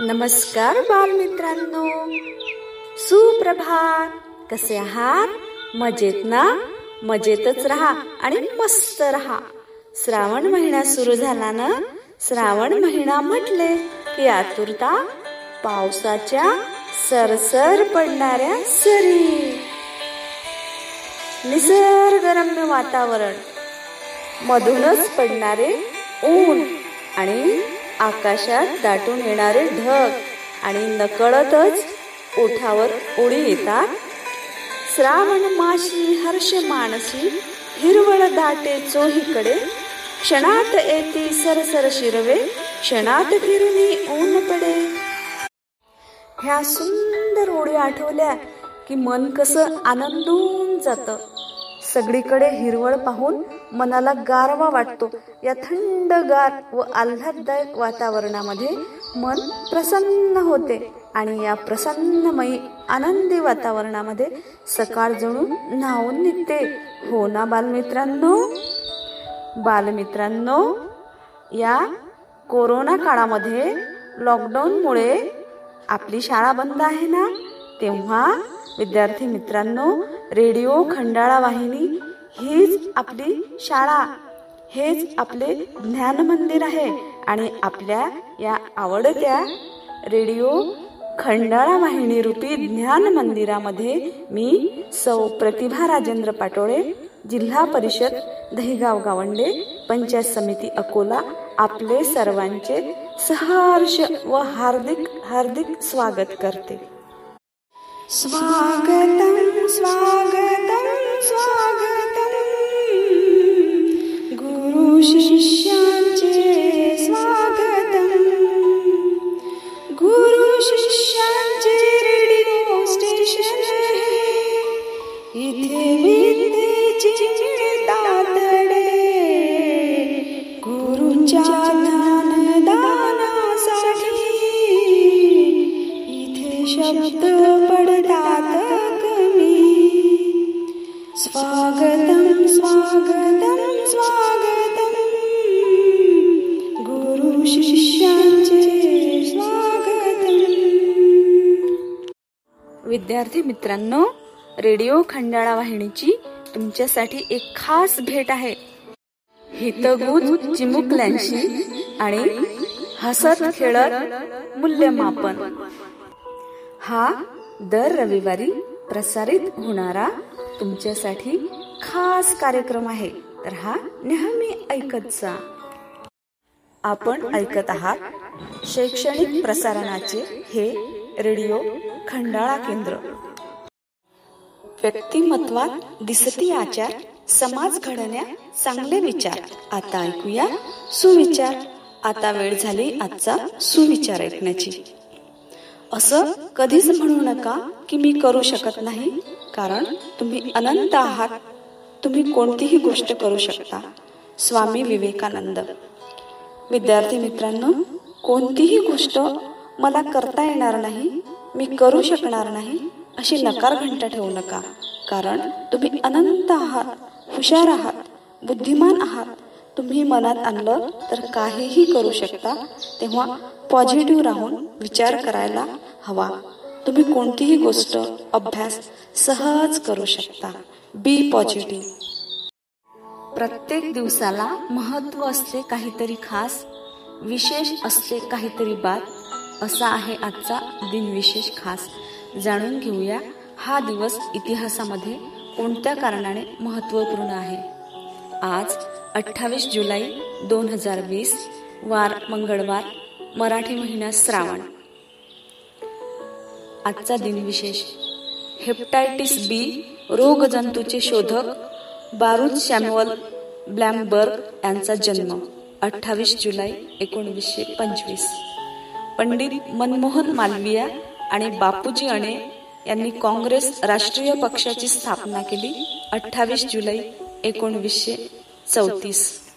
नमस्कार बालमित्रांनो. सुप्रभात. कसे आहात? मजेत ना? मजेतच राहा आणि मस्त राहा. श्रावण महिना सुरू झाला ना? श्रावण महिना म्हटले की आतुरता पावसाच्या सरसर पडणाऱ्या सरी. निसर्गरम्य वातावरण. मधूनच पडणारे ऊन आणि आकाशात दाटून येणारे ढग आणि नकळतच ओठावर ओळी येतात. श्रावण माशी हर्ष मानसी हिरवळ दाटे चोहीकडे. क्षणात येते सरसर शिरवे क्षणात फिरुनी ऊन पडे. ह्या सुंदर ओळी आठवल्या की मन कसं आनंदून जातं. सगळीकडे हिरवळ पाहून मनाला गारवा वाटतो. या थंडगार व आल्हाददायक वातावरणामध्ये मन प्रसन्न होते आणि या प्रसन्नमयी आनंदी वातावरणामध्ये सकाळ जणू न्हावून निघते. हो ना बालमित्रांनो? बालमित्रांनो या कोरोना काळामध्ये लॉकडाऊनमुळे आपली शाळा बंद आहे ना? तेव्हा विद्यार्थी मित्रांनो रेडिओ खंडाळा वाहिनी हीच आपली शाळा. हेच आपले ज्ञान मंदिर आहे. आणि आपल्या या आवडत्या रेडिओ खंडाळा वाहिनी रूपी ज्ञान मंदिरामध्ये मी सौ प्रतिभा राजेंद्र पाटोळे जिल्हा परिषद दहिगाव गावंडे पंचायत समिती अकोला आपले सर्वांचे सहर्ष व हार्दिक हार्दिक स्वागत करते. स्वागतम स्वागतम स्वागत गुरुच्या ज्ञानदानासाठी. इथे शब्द पडतात कमी. स्वागतम स्वागतम स्वागतम. गुरु शिष्यांचे स्वागतम. विद्यार्थी मित्रांनो रेडिओ खंडाळा वाहिनीची तुमच्यासाठी एक खास भेट आहे. हितगुज चिमुकल्यांशी आणि हसत खेळत मूल्यमापन. हा दर रविवारी प्रसारित होणारा तुमच्यासाठी खास कार्यक्रम आहे. तर हा नेहमी ऐकत जा आपण ऐकत आहात शैक्षणिक प्रसारणाचे हे रेडिओ खंडाळा केंद्र. व्यक्तिमत्वात दिसती आचार समाज घडण्या चांगले विचार. आता ऐकूया सुविचार. आता वेळ झाली आजचा सुविचार ऐकण्याची. असं कधीच म्हणू नका की मी करू शकत नाही कारण तुम्ही अनंत आहात. तुम्ही कोणतीही गोष्ट करू शकता. स्वामी विवेकानंद. विद्यार्थी मित्रांनो कोणतीही गोष्ट मला करता येणार नाही मी करू शकणार नाही अशी नकार घंटा ठेवू नका कारण तुम्ही अनंत आहात. हुशार आहात बुद्धिमान आहात. तुम्ही मनात आणलं तर काहीही करू शकता. तेव्हा पॉझिटिव्ह राहून विचार करायला हवा. तुम्ही कोणतीही गोष्ट अभ्यास सहज करू शकता. बी पॉझिटिव्ह प्रत्येक दिवसाला महत्त्व असते काहीतरी खास विशेष असते काहीतरी बात असा आहे आजचा दिनविशेष खास. जाणून घेऊया हा दिवस इतिहासामध्ये कोणत्या कारणाने महत्त्वपूर्ण आहे? आज अठ्ठावीस जुलै दोन हजार वीस वार मंगळवार मराठी महिना श्रावण. आजचा दिनविशेष. हेपटायटिस बी रोगजंतूचे शोधक बारूद सॅम्युअल ब्लॅमबर्ग यांचा जन्म अठ्ठावीस जुलै एकोणवीसशे पंचवीस. पंडित मनमोहन मालवीया आणि बापूजी अणे यांनी काँग्रेस राष्ट्रीय पक्षाची स्थापना केली अठ्ठावीस जुलै एकोणवीसशे चौतीस.